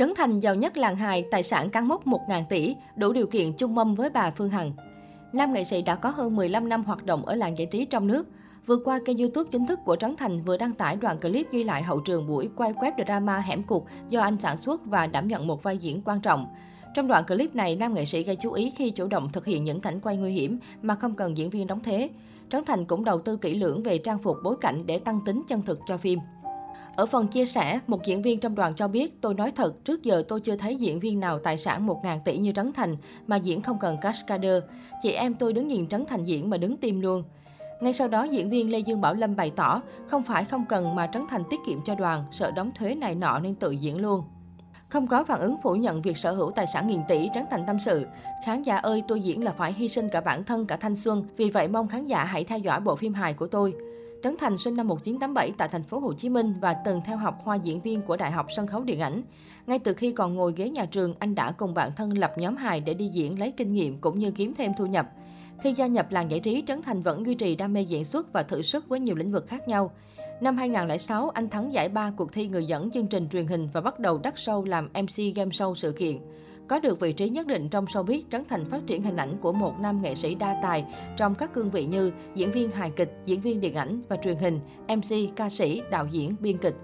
Trấn Thành giàu nhất làng hài, tài sản cán mốc 1.000 tỷ, đủ điều kiện chung mâm với bà Phương Hằng. Nam nghệ sĩ đã có hơn 15 năm hoạt động ở làng giải trí trong nước. Vừa qua, kênh YouTube chính thức của Trấn Thành vừa đăng tải đoạn clip ghi lại hậu trường buổi quay web drama hẻm cục do anh sản xuất và đảm nhận một vai diễn quan trọng. Trong đoạn clip này, nam nghệ sĩ gây chú ý khi chủ động thực hiện những cảnh quay nguy hiểm mà không cần diễn viên đóng thế. Trấn Thành cũng đầu tư kỹ lưỡng về trang phục bối cảnh để tăng tính chân thực cho phim. Ở phần chia sẻ, một diễn viên trong đoàn cho biết, tôi nói thật, trước giờ tôi chưa thấy diễn viên nào tài sản 1.000 tỷ như Trấn Thành mà diễn không cần cascader. Chị em tôi đứng nhìn Trấn Thành diễn mà đứng tim luôn. Ngay sau đó, diễn viên Lê Dương Bảo Lâm bày tỏ, không phải không cần mà Trấn Thành tiết kiệm cho đoàn, sợ đóng thuế này nọ nên tự diễn luôn. Không có phản ứng phủ nhận việc sở hữu tài sản nghìn tỷ, Trấn Thành tâm sự. Khán giả ơi, tôi diễn là phải hy sinh cả bản thân, cả thanh xuân. Vì vậy mong khán giả hãy theo dõi bộ phim hài của tôi. Trấn Thành sinh năm 1987 tại thành phố Hồ Chí Minh và từng theo học khoa diễn viên của Đại học Sân khấu Điện ảnh. Ngay từ khi còn ngồi ghế nhà trường, anh đã cùng bạn thân lập nhóm hài để đi diễn lấy kinh nghiệm cũng như kiếm thêm thu nhập. Khi gia nhập làng giải trí, Trấn Thành vẫn duy trì đam mê diễn xuất và thử sức với nhiều lĩnh vực khác nhau. Năm 2006, anh thắng giải ba cuộc thi người dẫn chương trình truyền hình và bắt đầu đắt sâu làm MC game show sự kiện. Có được vị trí nhất định trong showbiz, Trấn Thành phát triển hình ảnh của một nam nghệ sĩ đa tài trong các cương vị như diễn viên hài kịch, diễn viên điện ảnh và truyền hình, MC, ca sĩ, đạo diễn, biên kịch.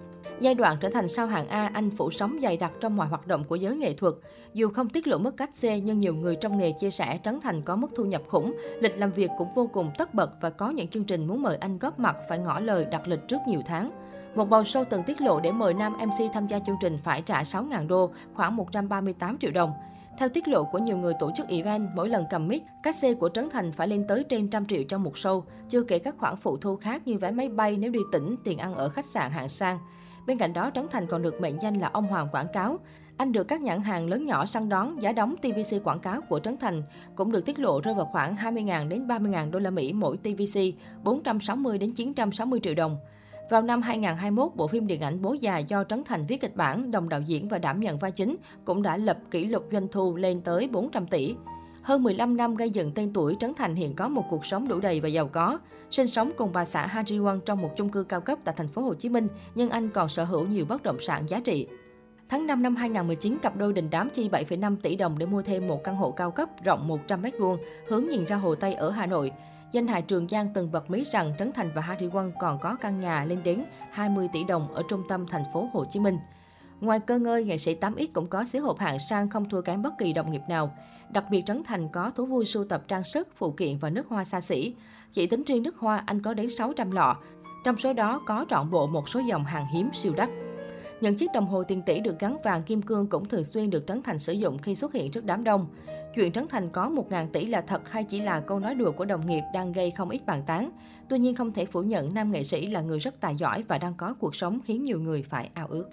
Giai đoạn trở thành sao hạng A, anh phủ sóng dày đặc trong mọi hoạt động của giới nghệ thuật. Dù không tiết lộ mức cách c nhưng nhiều người trong nghề chia sẻ Trấn Thành có mức thu nhập khủng, lịch làm việc cũng vô cùng tất bật và có những chương trình muốn mời anh góp mặt phải ngỏ lời đặt lịch trước nhiều tháng. Một bầu show từng tiết lộ để mời nam MC tham gia chương trình phải trả 6.000 đô, khoảng 138 triệu đồng. Theo tiết lộ của nhiều người tổ chức event, mỗi lần cầm mic, các xe của Trấn Thành phải lên tới trên trăm triệu cho một show, chưa kể các khoản phụ thu khác như vé máy bay nếu đi tỉnh, tiền ăn ở khách sạn hạng sang. Bên cạnh đó, Trấn Thành còn được mệnh danh là ông hoàng quảng cáo. Anh được các nhãn hàng lớn nhỏ săn đón, giá đóng TVC quảng cáo của Trấn Thành cũng được tiết lộ rơi vào khoảng 20.000 đến 30.000 đô la Mỹ mỗi TVC, 460 đến 960 triệu đồng. Vào năm 2021, bộ phim điện ảnh Bố già do Trấn Thành viết kịch bản, đồng đạo diễn và đảm nhận vai chính cũng đã lập kỷ lục doanh thu lên tới 400 tỷ. Hơn 15 năm gây dựng tên tuổi, Trấn Thành hiện có một cuộc sống đủ đầy và giàu có. Sinh sống cùng bà xã Ha Ji Won trong một chung cư cao cấp tại thành phố Hồ Chí Minh, nhưng anh còn sở hữu nhiều bất động sản giá trị. Tháng 5 năm 2019, cặp đôi đình đám chi 7,5 tỷ đồng để mua thêm một căn hộ cao cấp rộng 100 m2, hướng nhìn ra Hồ Tây ở Hà Nội. Danh hài Trường Giang từng bật mí rằng Trấn Thành và Harry Won còn có căn nhà lên đến 20 tỷ đồng ở trung tâm thành phố Hồ Chí Minh. Ngoài cơ ngơi, nghệ sĩ 8X cũng có xí hộp hạng sang không thua kém bất kỳ đồng nghiệp nào. Đặc biệt Trấn Thành có thú vui sưu tập trang sức, phụ kiện và nước hoa xa xỉ. Chỉ tính riêng nước hoa, anh có đến 600 lọ. Trong số đó có trọn bộ một số dòng hàng hiếm siêu đắt. Những chiếc đồng hồ tiền tỷ được gắn vàng kim cương cũng thường xuyên được Trấn Thành sử dụng khi xuất hiện trước đám đông. Chuyện Trấn Thành có 1.000 tỷ là thật hay chỉ là câu nói đùa của đồng nghiệp đang gây không ít bàn tán. Tuy nhiên không thể phủ nhận nam nghệ sĩ là người rất tài giỏi và đang có cuộc sống khiến nhiều người phải ao ước.